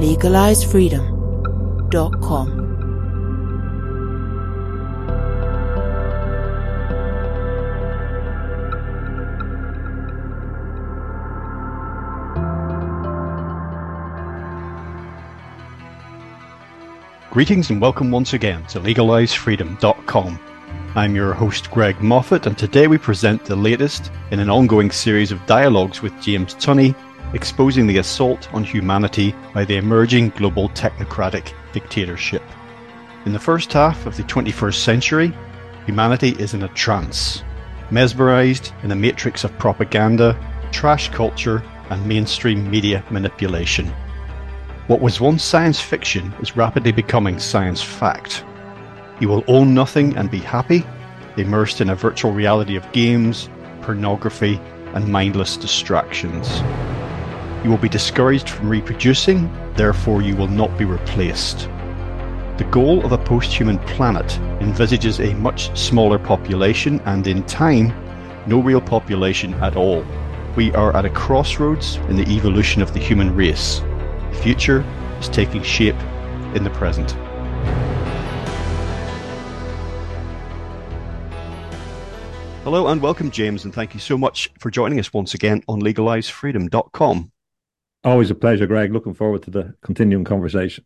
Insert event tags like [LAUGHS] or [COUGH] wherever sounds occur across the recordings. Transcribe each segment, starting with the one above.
LegalizeFreedom.com. Greetings and welcome once again to LegalizeFreedom.com. I'm your host Greg Moffat, and today we present the latest in an ongoing series of dialogues with James Tunney, exposing the assault on humanity by the emerging global technocratic dictatorship. In the first half of the 21st century, humanity is in a trance, mesmerized in a matrix of propaganda, trash culture, and mainstream media manipulation. What was once science fiction is rapidly becoming science fact. You will own nothing and be happy, immersed in a virtual reality of games, pornography, and mindless distractions. You will be discouraged from reproducing, therefore, you will not be replaced. The goal of a post human planet envisages a much smaller population and, in time, no real population at all. We are at a crossroads in the evolution of the human race The future is taking shape in the present. Hello and welcome, James, and thank you so much for joining us once again on legalizefreedom.com. Always a pleasure, Greg. Looking forward to the continuing conversation.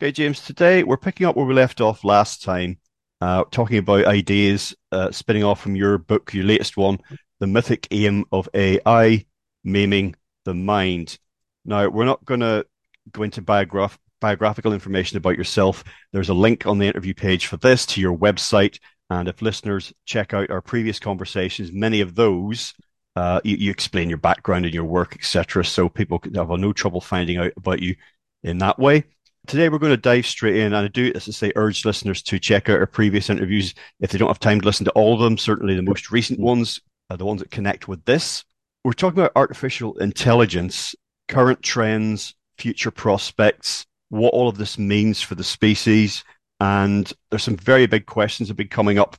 Okay, James, today we're picking up where we left off last time, uh, talking about ideas uh, spinning off from your book, your latest one, The Mythic Aim of AI Maiming the Mind. Now, we're not going to go into biograph- biographical information about yourself, there's a link on the interview page for this to your website. And if listeners check out our previous conversations, many of those uh, you, you, explain your background and your work, etc. So people have no trouble finding out about you in that way. Today we're going to dive straight in, and I do, as I say, urge listeners to check out our previous interviews if they don't have time to listen to all of them. Certainly, the most recent ones are the ones that connect with this. We're talking about artificial intelligence, current trends, future prospects, what all of this means for the species. And there's some very big questions that have been coming up.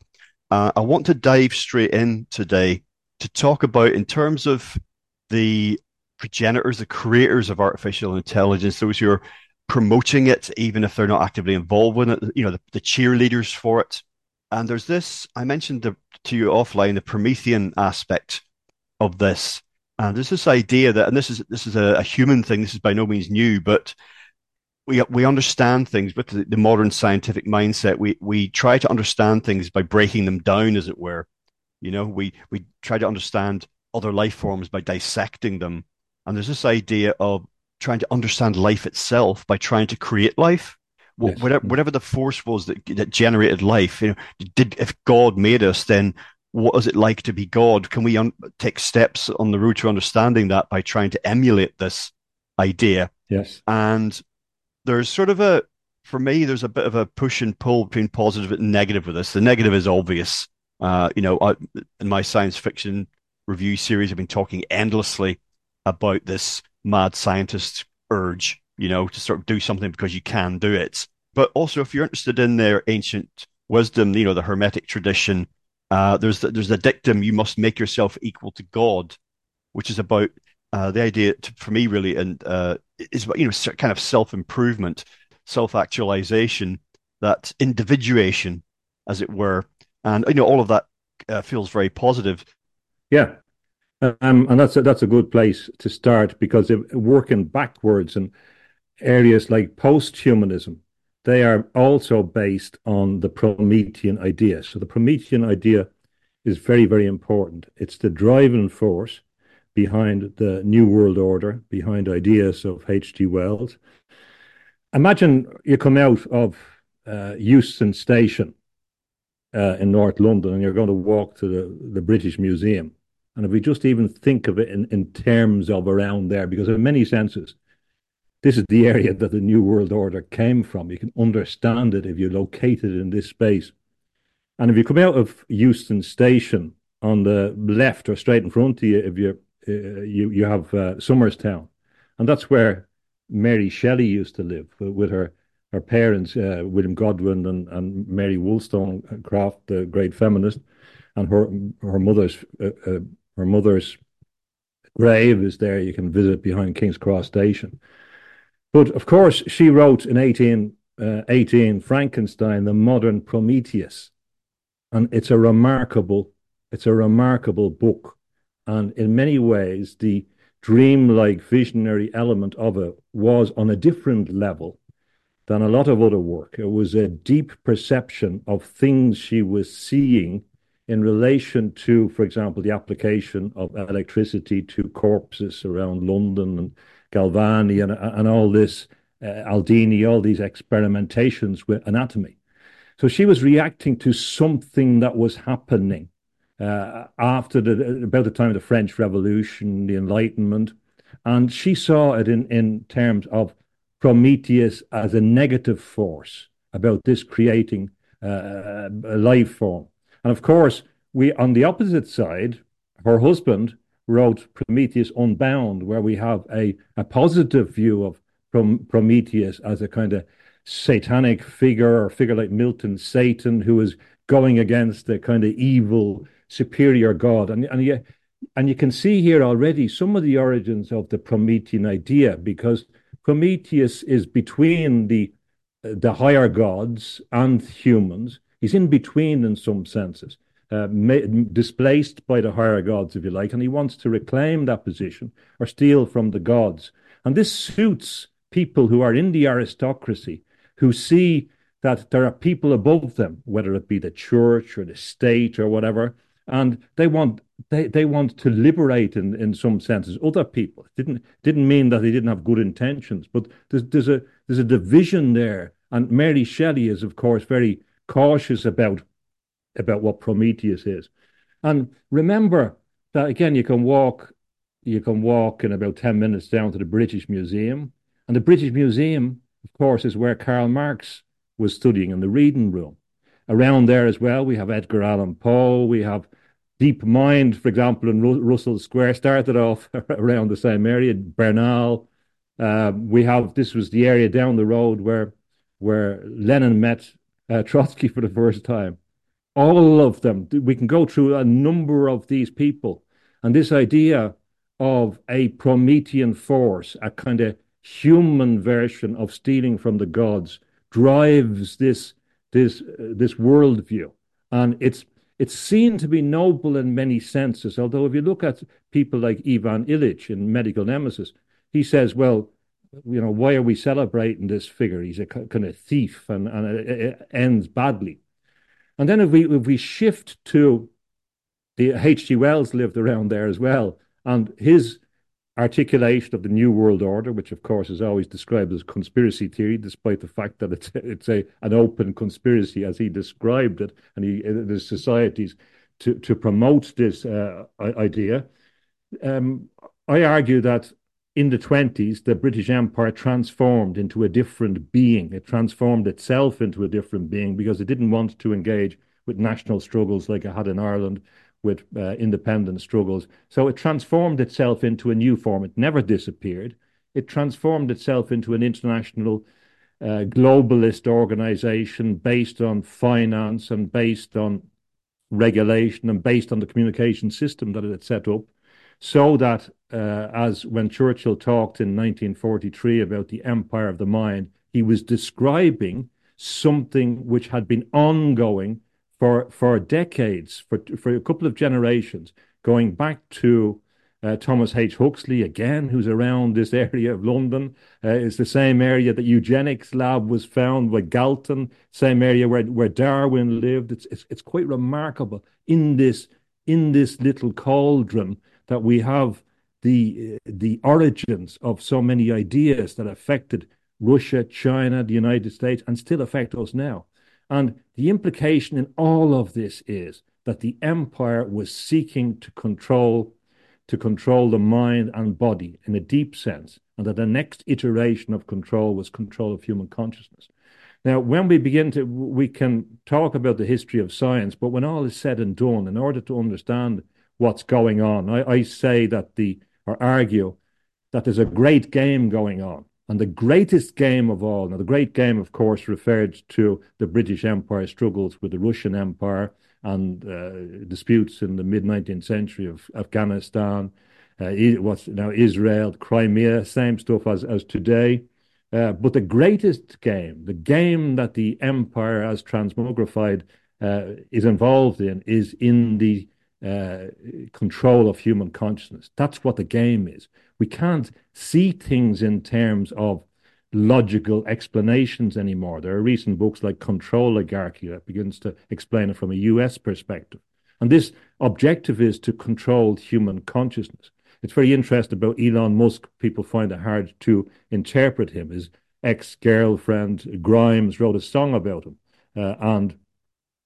Uh, I want to dive straight in today to talk about, in terms of the progenitors, the creators of artificial intelligence, those who are promoting it, even if they're not actively involved in it, you know, the, the cheerleaders for it. And there's this, I mentioned the, to you offline, the Promethean aspect of this. And there's this idea that, and this is this is a, a, human thing. This is by no means new, but we we understand things with the, the, modern scientific mindset. We we try to understand things by breaking them down, as it were. You know, we we try to understand other life forms by dissecting them. And there's this idea of trying to understand life itself by trying to create life. Yes. Whatever, whatever the force was that that generated life, you know, did if God made us, then what is it like to be God? Can we un- take steps on the road to understanding that by trying to emulate this idea? Yes. And there's sort of a, for me, there's a bit of a push and pull between positive and negative with this. The negative is obvious. Uh, you know, I, in my science fiction review series, I've been talking endlessly about this mad scientist urge, you know, to sort of do something because you can do it. But also, if you're interested in their ancient wisdom, you know, the Hermetic tradition, uh, there's the, there's the dictum you must make yourself equal to God, which is about uh, the idea to, for me really and uh, is you know kind of self improvement, self actualization, that individuation, as it were, and you know all of that uh, feels very positive. Yeah, um, and that's a, that's a good place to start because working backwards and areas like post humanism they are also based on the Promethean idea. So the Promethean idea is very, very important. It's the driving force behind the New World Order, behind ideas of H.G. Wells. Imagine you come out of uh, Euston Station in North London and you're going to walk to the, the British Museum. And if we just even think of it in, in terms of around there, because in many senses, this is the area that the New World Order came from. You can understand it if you locate it in this space. And if you come out of Euston Station on the left or straight in front of you, if you uh, you you have uh, Somerstown, and that's where Mary Shelley used to live with her her parents, uh, William Godwin and, and Mary Wollstonecraft, the great feminist, and her her mother's uh, uh, her mother's grave is there. You can visit behind King's Cross Station. But of course, she wrote in 1818 uh, Frankenstein, the modern Prometheus, and it's a remarkable, it's a remarkable book, and in many ways the dreamlike visionary element of it was on a different level than a lot of other work. It was a deep perception of things she was seeing in relation to, for example, the application of electricity to corpses around London and Galvani and, and all this, uh, Aldini, all these experimentations with anatomy. So she was reacting to something that was happening uh, after the about the time of the French Revolution, the Enlightenment, and she saw it in in terms of Prometheus as a negative force about this creating uh, a life form. And of course, we on the opposite side, her husband wrote Prometheus Unbound, where we have a, a positive view of Prometheus as a kind of satanic figure or figure like Milton Satan, who is going against the kind of evil superior god. And, and, you, and you can see here already some of the origins of the Promethean idea, because Prometheus is between the, the higher gods and humans. He's in between in some senses, uh, displaced by the higher gods, if you like, and he wants to reclaim that position or steal from the gods. And this suits people who are in the aristocracy, who see that there are people above them, whether it be the church or the state or whatever, and they want they, they want to liberate in, in some senses other people. It didn't didn't mean that they didn't have good intentions, but there's there's a there's a division there. And Mary Shelley is, of course, very cautious about about what Prometheus is. And remember that again, you can walk you can walk in about 10 minutes down to the British Museum. And the British Museum, of course, is where Karl Marx was studying in the reading room. Around there as well, we have Edgar Allan Poe, we have DeepMind, for example, in Ru- Russell Square, started off [LAUGHS] around the same area. Bernal. Uh, we have this was the area down the road where where Lenin met uh, [LAUGHS] Trotsky for the first time. All of them. We can go through a number of these people, and this idea of a Promethean force, a kind of human version of stealing from the gods, drives this this uh, this worldview, and it's it's seen to be noble in many senses. Although, if you look at people like Ivan Illich in Medical Nemesis, he says, well, you know, why are we celebrating this figure? He's a kind of thief and, and it ends badly. And then if we if we shift to the H.G. Wells lived around there as well, and his articulation of the New World Order, which of course is always described as conspiracy theory, despite the fact that it's it's a an open conspiracy as he described it, and he the societies to to promote this uh, idea. Um, I argue that in the twenties, the British Empire transformed into a different being. It transformed itself into a different being because it didn't want to engage with national struggles like it had in Ireland with uh, independent struggles. So it transformed itself into a new form. It never disappeared. It transformed itself into an international uh, globalist organization based on finance and based on regulation and based on the communication system that it had set up. So that, uh, as when Churchill talked in 1943 about the empire of the mind, he was describing something which had been ongoing for for decades, for for a couple of generations, going back to uh, Thomas H. Huxley again, who's around this [LAUGHS] area of London. Uh, it's the same area that eugenics lab was found by Galton, same area where, where Darwin lived. It's, it's it's quite remarkable in this in this little cauldron that we have the the origins of so many ideas that affected Russia, China, the United States, and still affect us now. And the implication in all of this is that the empire was seeking to control to control the mind and body in a deep sense. and that the next iteration of control was control of human consciousness. Now, when we begin to, we can talk about the history of science, but when all is said and done, in order to understand what's going on, I, I say that the, or argue that there's a great game going on. And the greatest game of all, now the great game, of course, referred to the British Empire struggles with the Russian Empire and uh, disputes in the mid 19th century of Afghanistan, uh, what's now Israel, Crimea, same stuff as, as today. Uh, but the greatest game, the game that the empire as transmogrified uh, is involved in, is in the uh, control of human consciousness. That's what the game is. We can't see things in terms of logical explanations anymore. There are recent books like Control Oligarchy that begins to explain it from a US perspective. And this objective is to control human consciousness. It's very interesting about Elon Musk. People find it hard to interpret him. His ex girlfriend Grimes wrote a song about him uh, and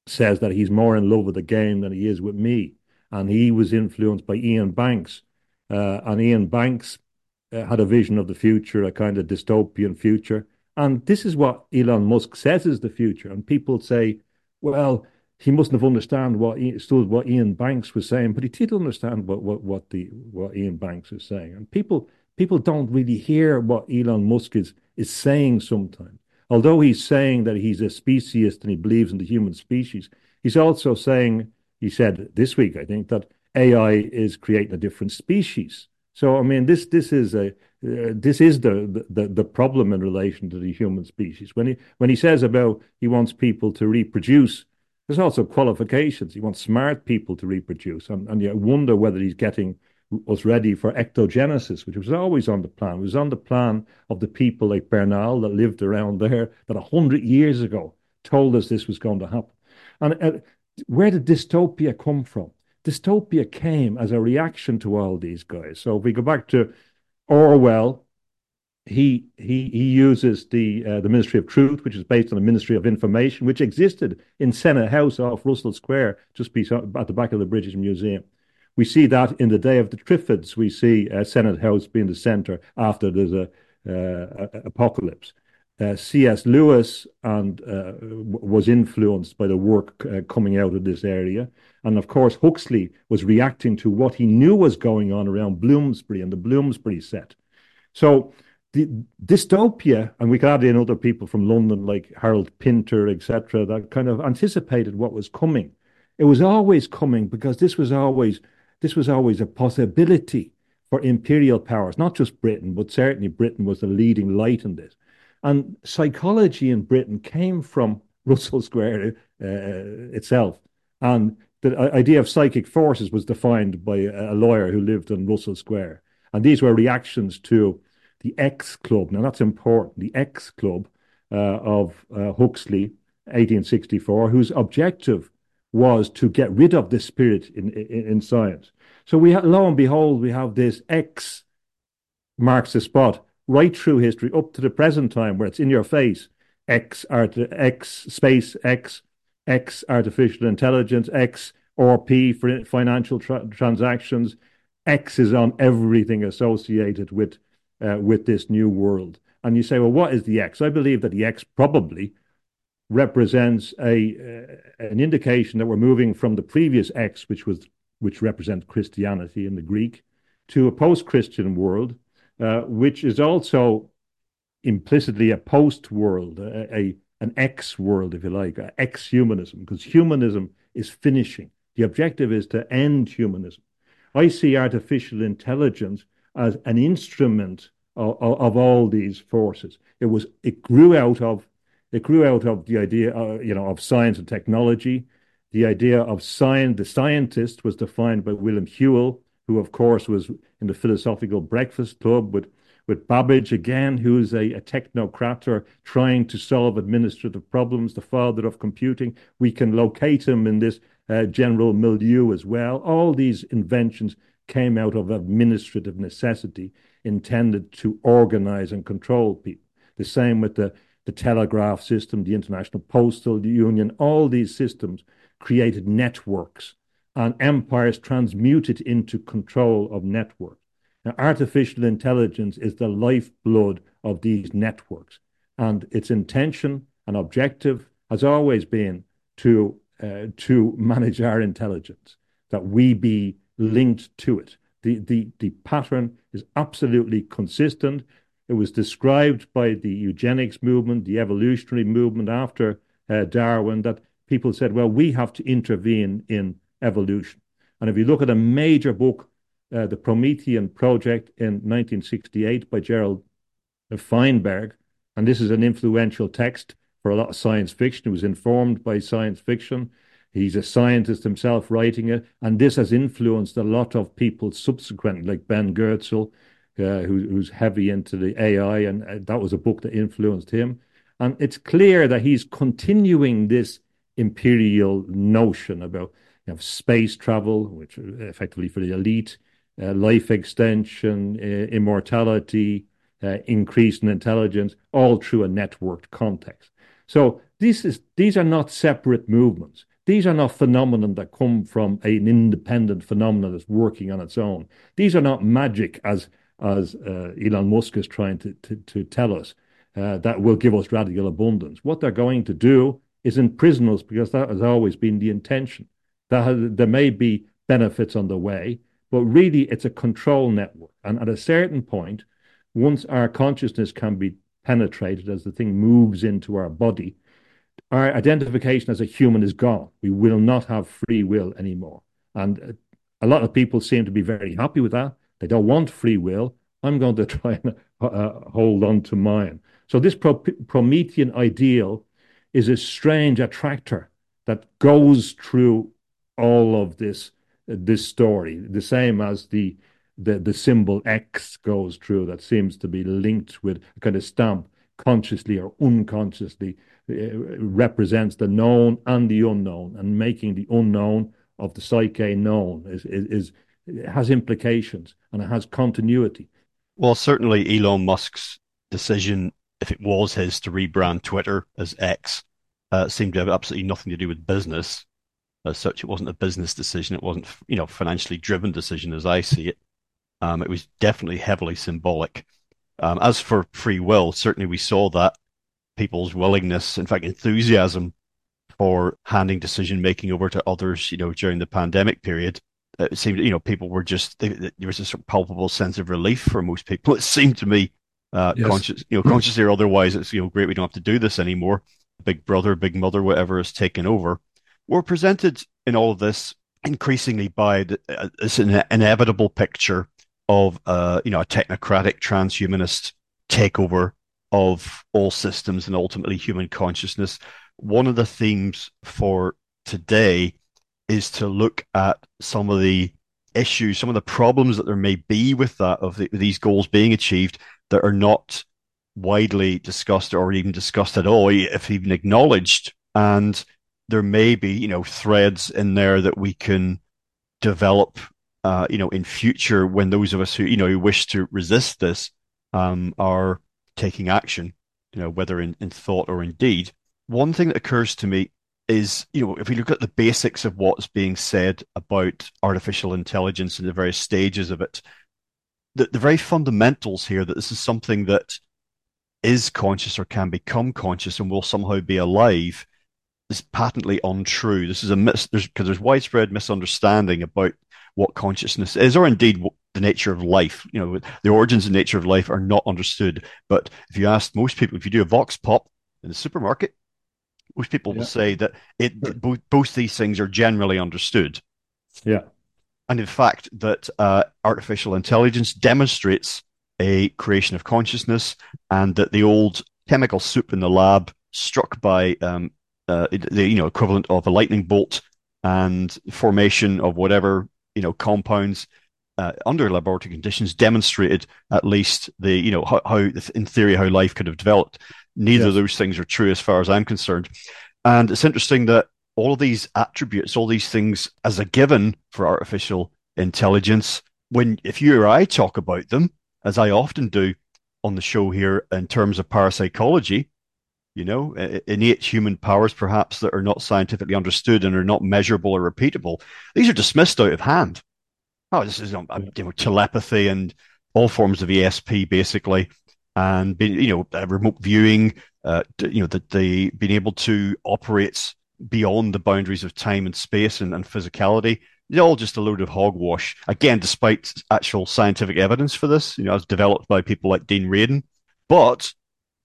says that he's more in love with the game than he is with me. And he was influenced by Iain Banks. Uh, and Iain Banks uh, had a vision of the future, a kind of dystopian future. And this is what Elon Musk says is the future. And people say, well, he mustn't have understood what what Iain Banks was saying, but he did understand what, what, what the what Iain Banks was saying. And people people don't really hear what Elon Musk is is saying sometimes. Although he's saying that he's a speciesist and he believes in the human species, he's also saying, he said this week, I think, that AI is creating a different species. So I mean, this this is a uh, this is the, the the problem in relation to the human species. When he when he says about he wants people to reproduce there's also qualifications. He wants smart people to reproduce, and, and you wonder whether he's getting us ready for ectogenesis, which was always on the plan. It was on the plan of the people like Bernal that lived around there that a hundred years ago told us this was going to happen. And uh, where did dystopia come from? Dystopia came as a reaction to all these guys. So if we go back to Orwell, he he he uses the uh, the Ministry of Truth, which is based on the Ministry of Information, which existed in Senate House off Russell Square, just at the back of the British Museum. We see that in the Day of the Triffids. We see uh, Senate House being the centre after a, uh, apocalypse. Uh, C.S. Lewis and uh, was influenced by the work uh, coming out of this area, and of course Huxley was reacting to what he knew was going on around Bloomsbury and the Bloomsbury set. So the dystopia, and we could add in other people from London like Harold Pinter, etc., that kind of anticipated what was coming. It was always coming because this was always this was always a possibility for imperial powers, not just Britain, but certainly Britain was the leading light in this. And psychology in Britain came from [LAUGHS] Russell Square uh, itself, and the idea of psychic forces was defined by a lawyer who lived in Russell Square, and these were reactions to the X Club. Now that's important. The X Club uh, of uh, Huxley, 1864, whose objective was to get rid of the spirit in, in, in science. So we have, lo and behold, we have this X marks the spot right through history up to the present time, where it's in your face. X art X space X X artificial intelligence X RP for financial tra- transactions. X is on everything associated with uh, with this new world. And you say, well, what is the X? I believe that the X probably represents a uh, an indication that we're moving from the previous X, which was which represents Christianity in the Greek, to a post-Christian world, which is also implicitly a post world, a, a an X world, if you like, ex humanism, because humanism is finishing. The objective is to end humanism. I see artificial intelligence as an instrument of, of, all these forces. It was it grew out of it grew out of the idea, uh, you know, of science and technology. The idea of science, the scientist was defined by William Whewell, who of course was in the Philosophical Breakfast Club with with Babbage again, who's a, a technocrat trying to solve administrative problems, the father of computing. We can locate him in this uh, general milieu as well. All these inventions came out of administrative necessity intended to organize and control people. The same with the, the telegraph system, the International Postal Union, all these systems created networks and empires transmuted into control of networks. Now, artificial intelligence is the lifeblood of these networks, and its intention and objective has always been to uh, to manage our intelligence, that we be linked to it. The, the, the pattern is absolutely consistent. It was described by the eugenics movement, the evolutionary movement after uh, Darwin, that people said, well, we have to intervene in evolution. And if you look at a major book, uh, The Promethean Project in 1968 by Gerald Feinberg, and this is an influential text for a lot of science fiction. He was informed by science fiction. He's a scientist himself writing it, and this has influenced a lot of people subsequently, like Ben Goertzel, uh, who, who's heavy into the AI, and uh, that was a book that influenced him. And it's clear that he's continuing this imperial notion about you know, space travel, which effectively for the elite, uh, life extension, uh, immortality, uh, increase in intelligence, all through a networked context. So these are not separate movements. These are not phenomena that come from an independent phenomenon that's working on its own. These are not magic, as as uh, Elon Musk is trying to tell us, uh, that will give us radical abundance. What they're going to do is imprison us because that has always been the intention. There may be benefits on the way, but really it's a control network. And at a certain point, once our consciousness can be penetrated as the thing moves into our body, our identification as a human is gone. We will not have free will anymore. And a lot of people seem to be very happy with that. They don't want free will. I'm going to [LAUGHS] try and uh, hold on to mine. So, this Pro- Promethean ideal is a strange attractor that goes through all of this uh, this story, the same as the the, the symbol X goes through that seems to be linked with a kind of stamp consciously or unconsciously uh, represents the known and the unknown and making the unknown of the psyche known is, is, is has implications and it has continuity. Well, certainly Elon Musk's decision, if it was his, to rebrand Twitter as X, uh, seemed to have absolutely nothing to do with business. As such, it wasn't a business decision. It wasn't, you know, financially driven decision as I see it. Um, it was definitely heavily symbolic. Um, as for free will, certainly we saw that people's willingness, in fact, enthusiasm for handing decision making over to others, you know, during the pandemic period. It seemed, you know, people were just, there was a sort of palpable sense of relief for most people. It seemed to me, uh, yes. conscious, you know, consciously or otherwise, it's, you know, great we don't have to do this anymore. Big brother, big mother, whatever is taken over. We're presented in all of this increasingly by the, uh, this inevitable picture of uh, you know a technocratic transhumanist takeover of all systems and ultimately human consciousness. One of the themes for today is to look at some of the issues, some of the problems that there may be with that of the, these goals being achieved that are not widely discussed or even discussed at all, if even acknowledged. And there may be, you know, threads in there that we can develop uh, you know, in future when those of us who, you know, who wish to resist this um, are taking action, you know, whether in, in thought or in deed. One thing that occurs to me is, you know, if we look at the basics of what's being said about artificial intelligence and the various stages of it, the, the very fundamentals here that this is something that is conscious or can become conscious and will somehow be alive is patently untrue. This is a mis there's because there's widespread misunderstanding about what consciousness is, or indeed the nature of life. You know, the origins and nature of life are not understood. But if you ask most people, if you do a vox pop in the supermarket, most people yeah. will say that it sure. both, both these things are generally understood. Yeah. And in fact, that uh, artificial intelligence demonstrates a creation of consciousness, and that the old chemical soup in the lab, struck by um, uh, the you know equivalent of a lightning bolt and formation of whatever you know compounds uh, under laboratory conditions demonstrated at least the you know how, how, in theory how life could have developed neither yes. of those things are true as far as i'm concerned and it's interesting that all of these attributes all these things as a given for artificial intelligence when if you or i talk about them as i often do on the show here in terms of parapsychology you know, innate human powers perhaps that are not scientifically understood and are not measurable or repeatable. These are dismissed out of hand. Oh, this is um, you know, telepathy and all forms of ESP basically, and you know, uh, remote viewing, uh, you know, the, the being able to operate beyond the boundaries of time and space and, and physicality. It's all just a load of hogwash. Again, despite actual scientific evidence for this, you know, as developed by people like Dean Radin. But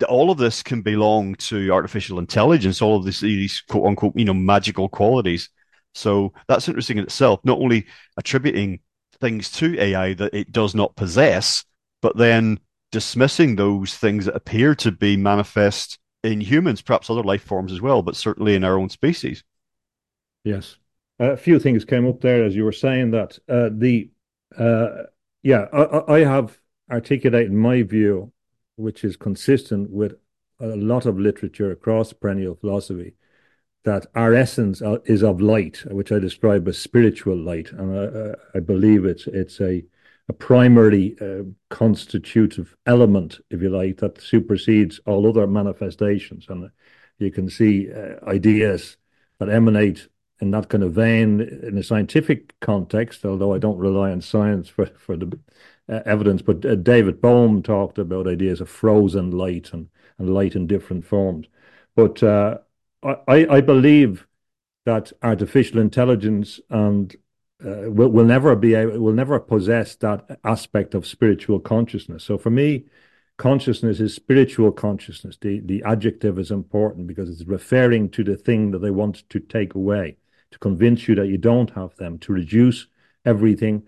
all of this can belong to artificial intelligence, all of this, these quote unquote, you know, magical qualities. So that's interesting in itself, not only attributing things to AI that it does not possess, but then dismissing those things that appear to be manifest in humans, perhaps other life forms as well, but certainly in our own species. Yes. a few things came up there as you were saying that. Uh, the uh, yeah, I, I have articulated my view, which is consistent with a lot of literature across perennial philosophy, that our essence is of light, which I describe as spiritual light, and I, I believe it's it's a a primarily uh, constitutive element, if you like, that supersedes all other manifestations. And you can see uh, ideas that emanate in that kind of vein in a scientific context, although I don't rely on science for, for the uh, evidence. But uh, David Bohm talked about ideas of frozen light and, and light in different forms. But uh, I, I believe that artificial intelligence and uh, will will never be able, will never possess that aspect of spiritual consciousness. So for me, consciousness is spiritual consciousness. The the adjective is important because it's referring to the thing that they want to take away, to convince you that you don't have them, to reduce everything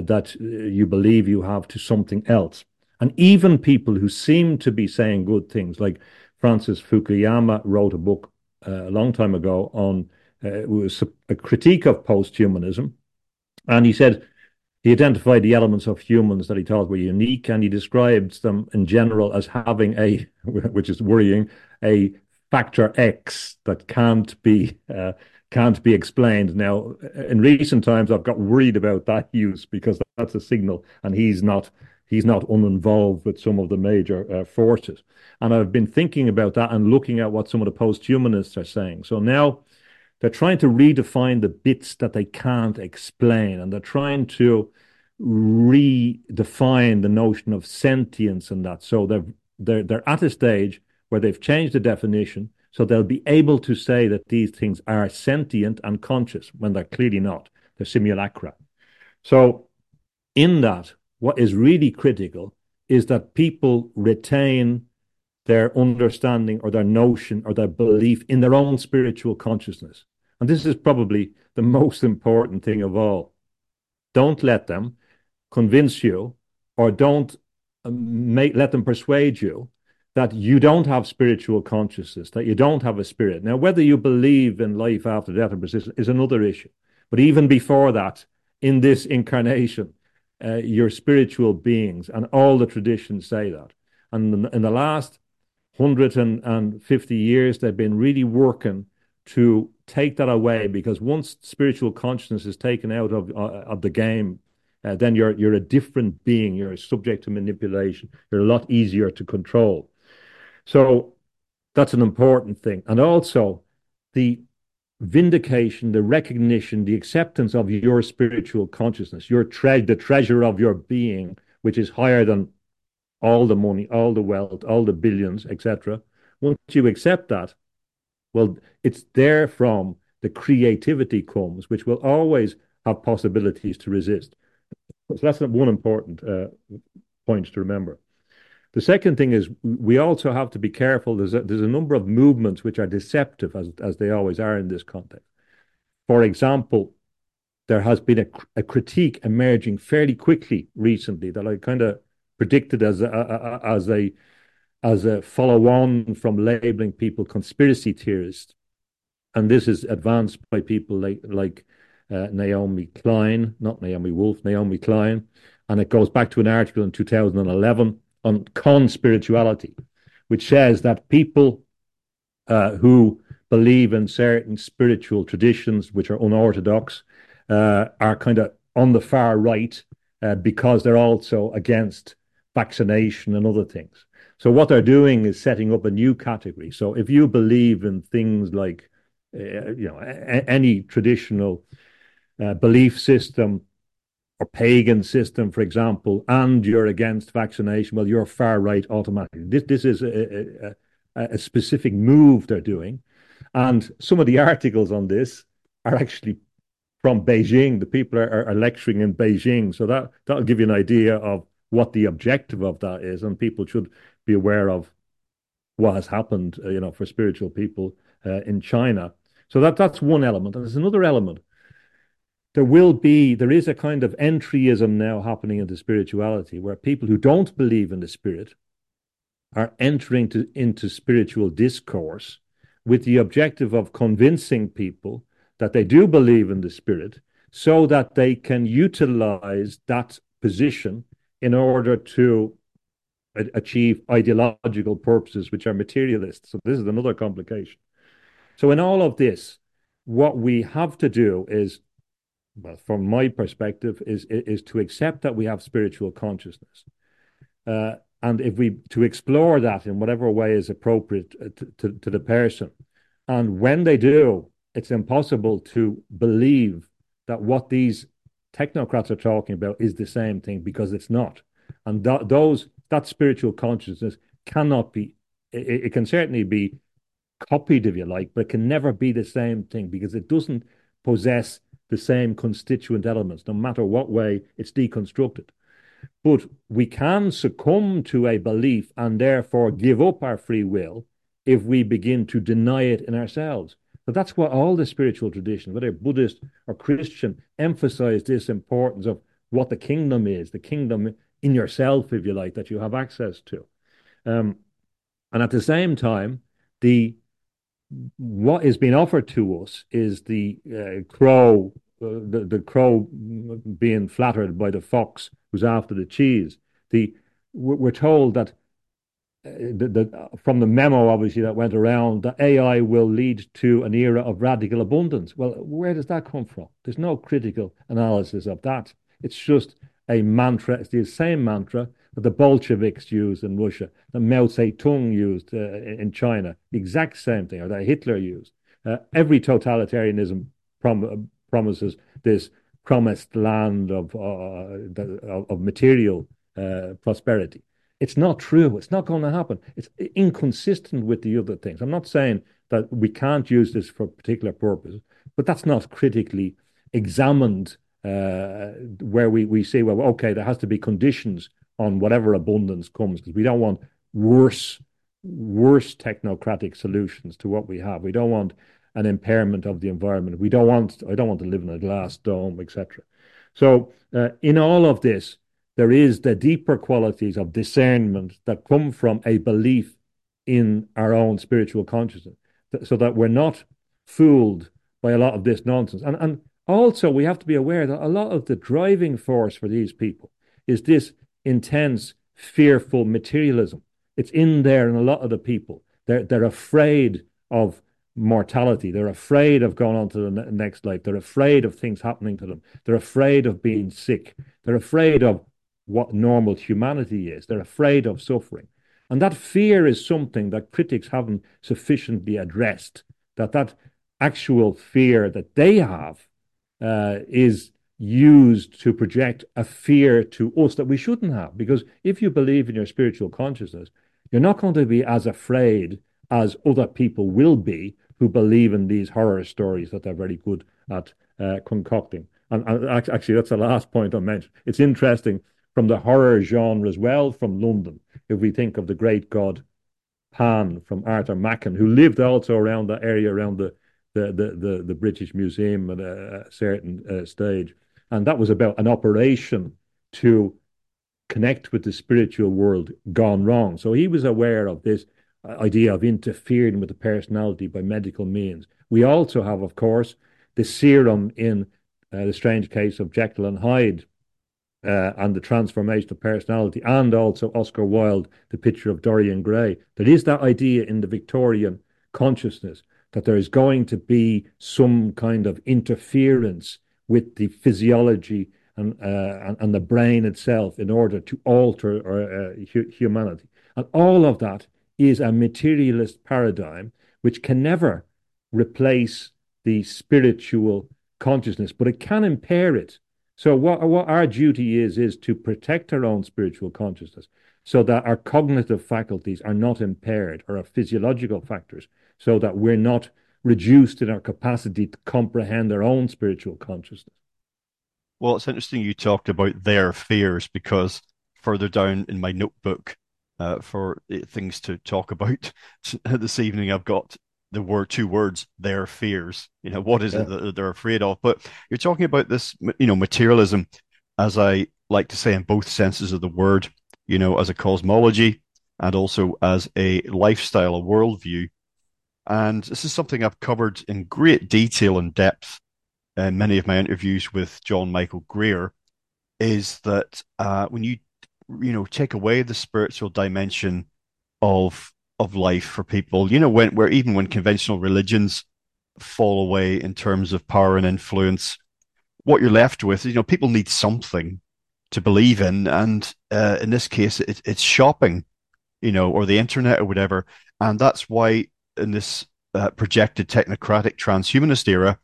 that uh, you believe you have to something else. And even people who seem to be saying good things, like Francis Fukuyama wrote a book uh, a long time ago on uh, it was a critique of posthumanism and he said he identified the elements of humans that he thought were unique, and he described them in general as having a, [LAUGHS] which is worrying, a factor X that can't be uh, can't be explained. Now, in recent times, I've got worried about that [LAUGHS] use because that's a signal, and he's not he's not uninvolved with some of the major uh, forces. And I've been thinking about that and looking at what some of the post-humanists are saying. So now they're trying to redefine the bits that they can't explain, and they're trying to redefine the notion of sentience and that. So they're they're they're at a stage where they've changed the definition, so they'll be able to say that these things are sentient and conscious when they're clearly not. They're simulacra. So in that, what is really critical is that people retain their understanding or their notion or their belief in their own spiritual consciousness. And this is probably the most important thing of all. Don't let them convince you or don't um, make, let them persuade you that you don't have spiritual consciousness, that you don't have a spirit. Now, whether you believe in life after death or persistence is another issue. But even before that, in this incarnation, uh, you're spiritual beings, and all the traditions say that. And in, the last 150 years, they've been really working to take that away because once spiritual consciousness is taken out of uh, of the game, uh, then you're you're a different being. You're subject to manipulation. You're a lot easier to control. So that's an important thing, and also the vindication, the recognition, the acceptance of your spiritual consciousness, the treasure of your being, which is higher than all the money, all the wealth, all the billions, etc. Once you accept that, well, it's there from the creativity comes, which will always have possibilities to resist. So that's one important uh, point to remember. The second thing is we also have to be careful. There's a, there's a number of movements which are deceptive, as, as they always are in this context. For example, there has been a, a critique emerging fairly quickly recently that I kind of predicted as a, a, as a as a follow on from labeling people conspiracy theorists. And this is advanced by people like, like uh, Naomi Klein, not Naomi Wolf, Naomi Klein. And it goes back to an article in 2011 on conspirituality, which says that people uh, who believe in certain spiritual traditions which are unorthodox uh, are kind of on the far right uh, because they're also against vaccination and other things. So what they're doing is setting up a new category. So if you believe in things like, uh, you know, a- any traditional uh, belief system or pagan system, for example, and you're against vaccination, well, you're far right automatically. This this is a, a, a specific move they're doing, and some of the articles on this are actually from Beijing. The people are, are lecturing in Beijing, so that that'll give you an idea of what the objective of that is, and people should be aware of what has happened, uh, you know, for spiritual people uh, in China. So that that's one element, and there's another element. There will be, there is a kind of entryism now happening into spirituality, where people who don't believe in the spirit are entering to, into spiritual discourse with the objective of convincing people that they do believe in the spirit, so that they can utilize that position in order to achieve ideological purposes which are materialist. So this is another complication. So in all of this, what we have to do is, well, from my perspective, is is to accept that we have spiritual consciousness, uh, and if we to explore that in whatever way is appropriate uh, to, to, to the person, and when they do, it's impossible to believe that what these technocrats are talking about is the same thing because it's not, and th- those that spiritual consciousness cannot be. It, it can certainly be copied, if you like, but it can never be the same thing because it doesn't possess the same constituent elements, no matter what way it's deconstructed. But we can succumb to a belief and therefore give up our free will if we begin to deny it in ourselves. But that's what all the spiritual traditions, whether Buddhist or Christian, emphasize this importance of what the kingdom is, the kingdom in yourself, if you like, that you have access to. Um, and at the same time, the what is being offered to us is the uh, crow, the, the crow being flattered by the fox who's after the cheese. The we're told that uh, the, the, from the memo, obviously, that went around, that AI will lead to an era of radical abundance. Well, where does that come from? There's no critical analysis of that. It's just a mantra. It's the same mantra that the Bolsheviks used in Russia, that Mao Zedong used uh, in China, the exact same thing, or that Hitler used. Uh, every totalitarianism prom- promises this promised land of, uh, of material uh, prosperity. It's not true. It's not going to happen. It's inconsistent with the other things. I'm not saying that we can't use this for a particular purposes, but that's not critically examined uh, where we, we say, well, okay, there has to be conditions on whatever abundance comes because we don't want worse worse technocratic solutions to what we have. We don't want an impairment of the environment. We don't want I don't want to live in a glass dome, etc. So uh, in all of this, there is the deeper qualities of discernment that come from a belief in our own spiritual consciousness, so that we're not fooled by a lot of this nonsense. And and also, we have to be aware that a lot of the driving force for these people is this intense, fearful materialism. It's in there in a lot of the people. They're, they're afraid of mortality. They're afraid of going on to the next life. They're afraid of things happening to them. They're afraid of being sick. They're afraid of what normal humanity is. They're afraid of suffering. And that fear is something that critics haven't sufficiently addressed. That that actual fear that they have uh, is used to project a fear to us that we shouldn't have. Because if you believe in your spiritual consciousness, you're not going to be as afraid as other people will be who believe in these horror stories that they're very good at uh, concocting. And, and, actually, that's the last point I mentioned. It's interesting from the horror genre as well from London. If we think of the great god Pan from Arthur Machen, who lived also around that area around the the the the, the British Museum at a, a certain uh, stage, and that was about an operation to connect with the spiritual world gone wrong. So he was aware of this idea of interfering with the personality by medical means. We also have, of course, the serum in uh, the strange case of Jekyll and Hyde. Uh, and the transformation of personality, and also Oscar Wilde, the picture of Dorian Gray. There is that idea in the Victorian consciousness that there is going to be some kind of interference with the physiology and, uh, and, and, the brain itself in order to alter uh, hu- humanity. And all of that is a materialist paradigm which can never replace the spiritual consciousness, but it can impair it So what what our duty is is to protect our own spiritual consciousness so that our cognitive faculties are not impaired or our physiological factors so that we're not reduced in our capacity to comprehend our own spiritual consciousness. Well, it's interesting you talked about their fears because further down in my notebook uh, for uh, things to talk about [LAUGHS] [LAUGHS] this evening, I've got the word two words their fears. You know what is yeah. it that they're afraid of? But you're talking about this you know materialism as i like to say in both senses of the word you know as a cosmology and also as a lifestyle a worldview. And this is something i've covered in great detail and depth in many of my interviews with john michael greer is that uh, when you you know take away the spiritual dimension of of life for people. You know, when where even when conventional religions fall away in terms of power and influence, what you're left with, is, you know, people need something to believe in, and uh, in this case, it, it's shopping, you know, or the internet or whatever, and that's why in this uh, projected technocratic transhumanist era,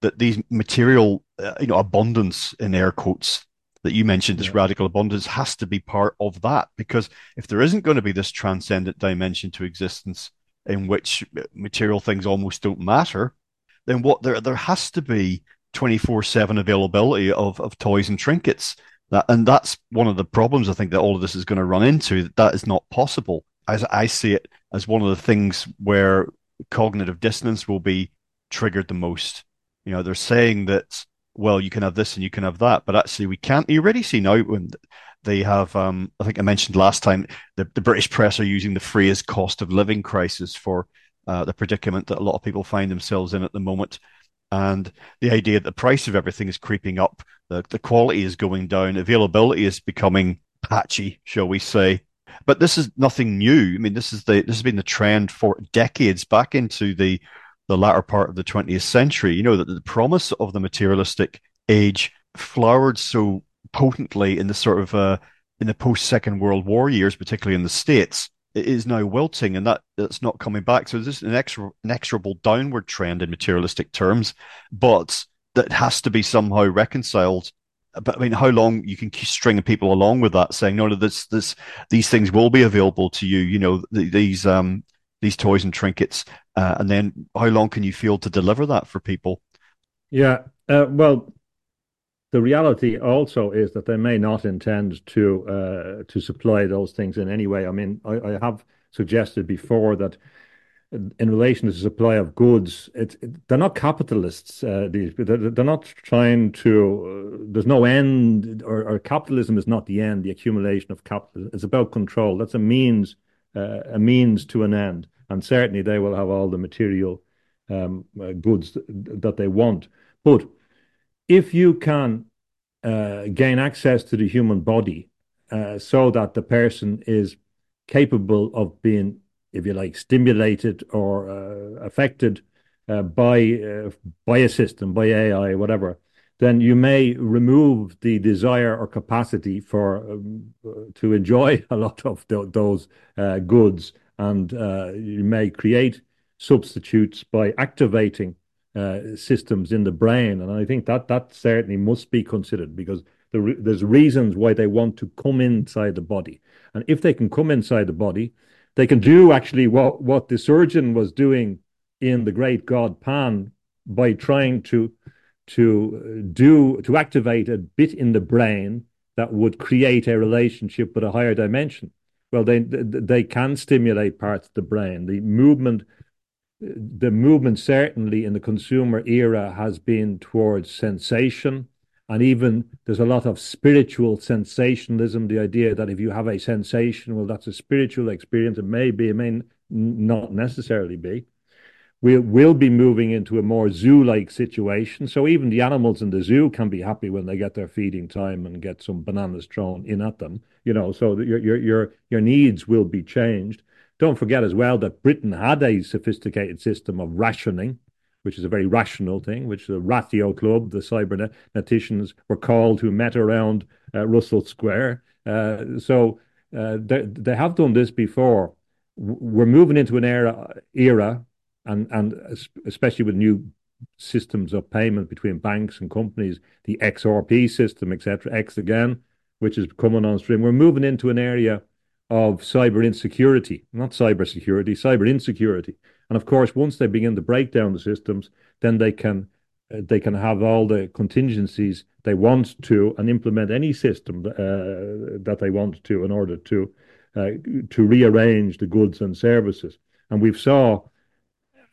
that these material, uh, you know, abundance in air quotes that you mentioned, this yeah. radical abundance, has to be part of that. Because if there isn't going to be this transcendent dimension to existence in which material things almost don't matter, then what there there has to be 24-7 availability of, of toys and trinkets. That, and that's one of the problems I think that all of this is going to run into. That, that is not possible. As I see it as one of the things where cognitive dissonance will be triggered the most. You know, they're saying that well, you can have this and you can have that, but actually we can't. You already see now when they have, um, I think I mentioned last time, the, the British press are using the phrase cost of living crisis for uh, the predicament that a lot of people find themselves in at the moment. And the idea that the price of everything is creeping up, the, the quality is going down, availability is becoming patchy, shall we say. But this is nothing new. I mean, this is the this has been the trend for decades back into the the latter part of the 20th century. You know, that the promise of the materialistic age flowered so potently in the sort of uh, in the post Second World War years, particularly in the States, it is now wilting, and that that's not coming back. So there's an inexorable downward trend in materialistic terms, but that has to be somehow reconciled. But I mean, how long you can string people along with that, saying no, no, this, this, these things will be available to you. You know, these um, these toys and trinkets, uh, and then how long can you feel to deliver that for people? Yeah, uh, well, the reality also is that they may not intend to uh, to supply those things in any way. I mean, I, I have suggested before that in relation to the supply of goods, it, it, they're not capitalists. Uh, these they're, they're, not trying to. Uh, there's no end, or, or, capitalism is not the end. The accumulation of capital. It's about control. That's a means uh, a means to an end. And certainly they will have all the material um, uh, goods that they want. But if you can uh, gain access to the human body uh, so that the person is capable of being, if you like, stimulated or uh, affected uh, by by a system, by AI, whatever, then you may remove the desire or capacity for um, to enjoy [LAUGHS] a lot of th- those uh, goods, and uh, you may create substitutes by activating uh, systems in the brain. And I think that that certainly must be considered because the there's reasons why they want to come inside the body, and if they can come inside the body, they can do actually what what the surgeon was doing in the great god Pan by trying to to uh, do to activate a bit in the brain that would create a relationship with a higher dimension. Well, they they can stimulate parts of the brain. The movement, uh, the movement certainly in the consumer era has been towards sensation, and even there's a lot of spiritual sensationalism. The idea that if you have a sensation, well, that's a spiritual experience. It may be, it may not necessarily be we'll, we'll be moving into a more zoo-like situation. So even the animals in the zoo can be happy when they get their feeding time and get some bananas thrown in at them. You know, so your your your your needs will be changed. Don't forget as well that Britain had a sophisticated system of rationing, which is a very rational thing, which the Ratio Club, the cyberneticians were called who met around uh, Russell Square. Uh, so uh, they, they have done this before. We're moving into an era era and and especially with new systems of payment between banks and companies, the XRP system, etc., X again, which is coming on stream. We're moving into an area of cyber insecurity, not cyber security, cyber insecurity. And of course, once they begin to break down the systems, then they can uh, they can have all the contingencies they want to and implement any system uh, that they want to in order to uh, to rearrange the goods and services. And we've saw.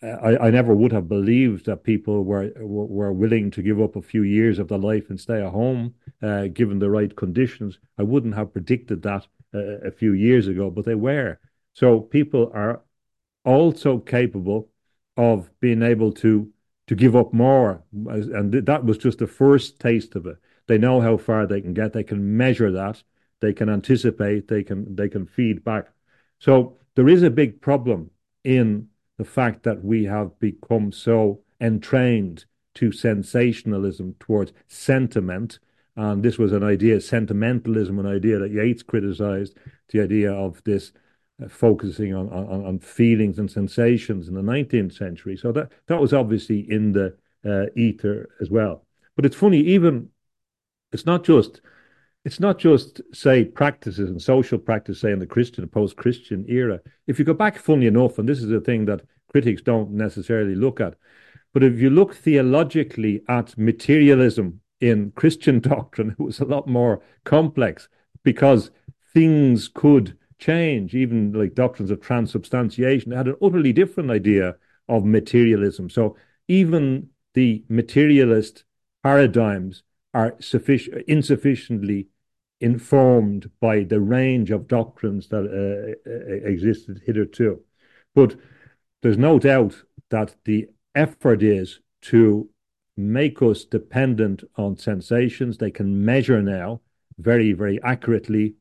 I, I never would have believed that people were were willing to give up a few years of their life and stay at home, uh, given the right conditions. I wouldn't have predicted that uh, a few years ago, but they were. So people are also capable of being able to to give up more, and that was just the first taste of it. They know how far they can get. They can measure that. They can anticipate. They can they can feed back. So there is a big problem in the fact that we have become so entrained to sensationalism towards sentiment. And this was an idea, sentimentalism, an idea that Yeats criticized, the idea of this uh, focusing on, on, on feelings and sensations in the 19th century. So that, that was obviously in the uh, ether as well. But it's funny, even it's not just it's not just say practices and social practice, say in the Christian post-Christian era. If you go back, funny enough, and this is a thing that critics don't necessarily look at, but if you look theologically at materialism in Christian [LAUGHS] doctrine, it was a lot more complex because things could change, even like doctrines of transubstantiation, had an utterly different idea of materialism. So even the materialist paradigms are sufficient, insufficiently informed by the range of doctrines that uh, uh, existed hitherto. But there's no doubt that the effort is to make us dependent on sensations. They can measure now very, very accurately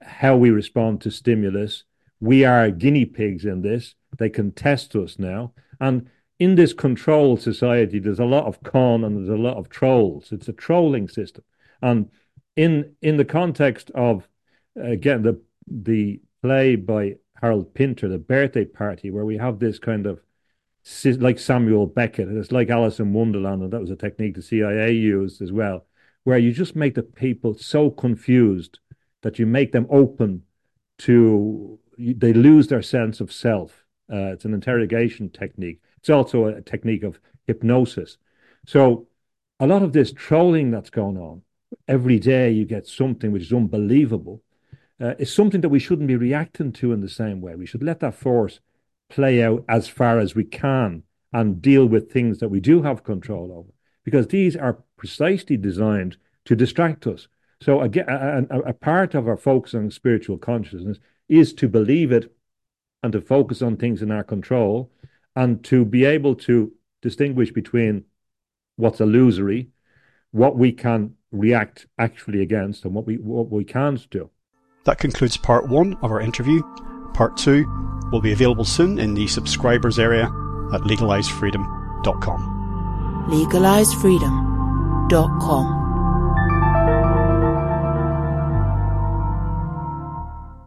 how we respond to stimulus. We are guinea pigs in this. They can test us now. And in this controlled society, there's a lot of con and there's a lot of trolls. It's a trolling system. And in in the context of again the the play by Harold Pinter, the birthday party, where we have this kind of like Samuel Beckett, it's like Alice in Wonderland, and that was a technique the CIA used as well, where you just make the people so confused that you make them open to they lose their sense of self. Uh, it's an interrogation technique. It's also a technique of hypnosis. So a lot of this trolling that's going on every day, you get something which is unbelievable. Uh, is something that we shouldn't be reacting to in the same way. We should let that force play out as far as we can and deal with things that we do have control over, because these are precisely designed to distract us. So again, a, a, part of our focus on spiritual consciousness is to believe it and to focus on things in our control and to be able to distinguish between what's illusory, what we can react actually against, and what we what we can't do. That concludes part one of our interview. Part two will be available soon in the subscribers area at legalisefreedom.com. Legalisefreedom.com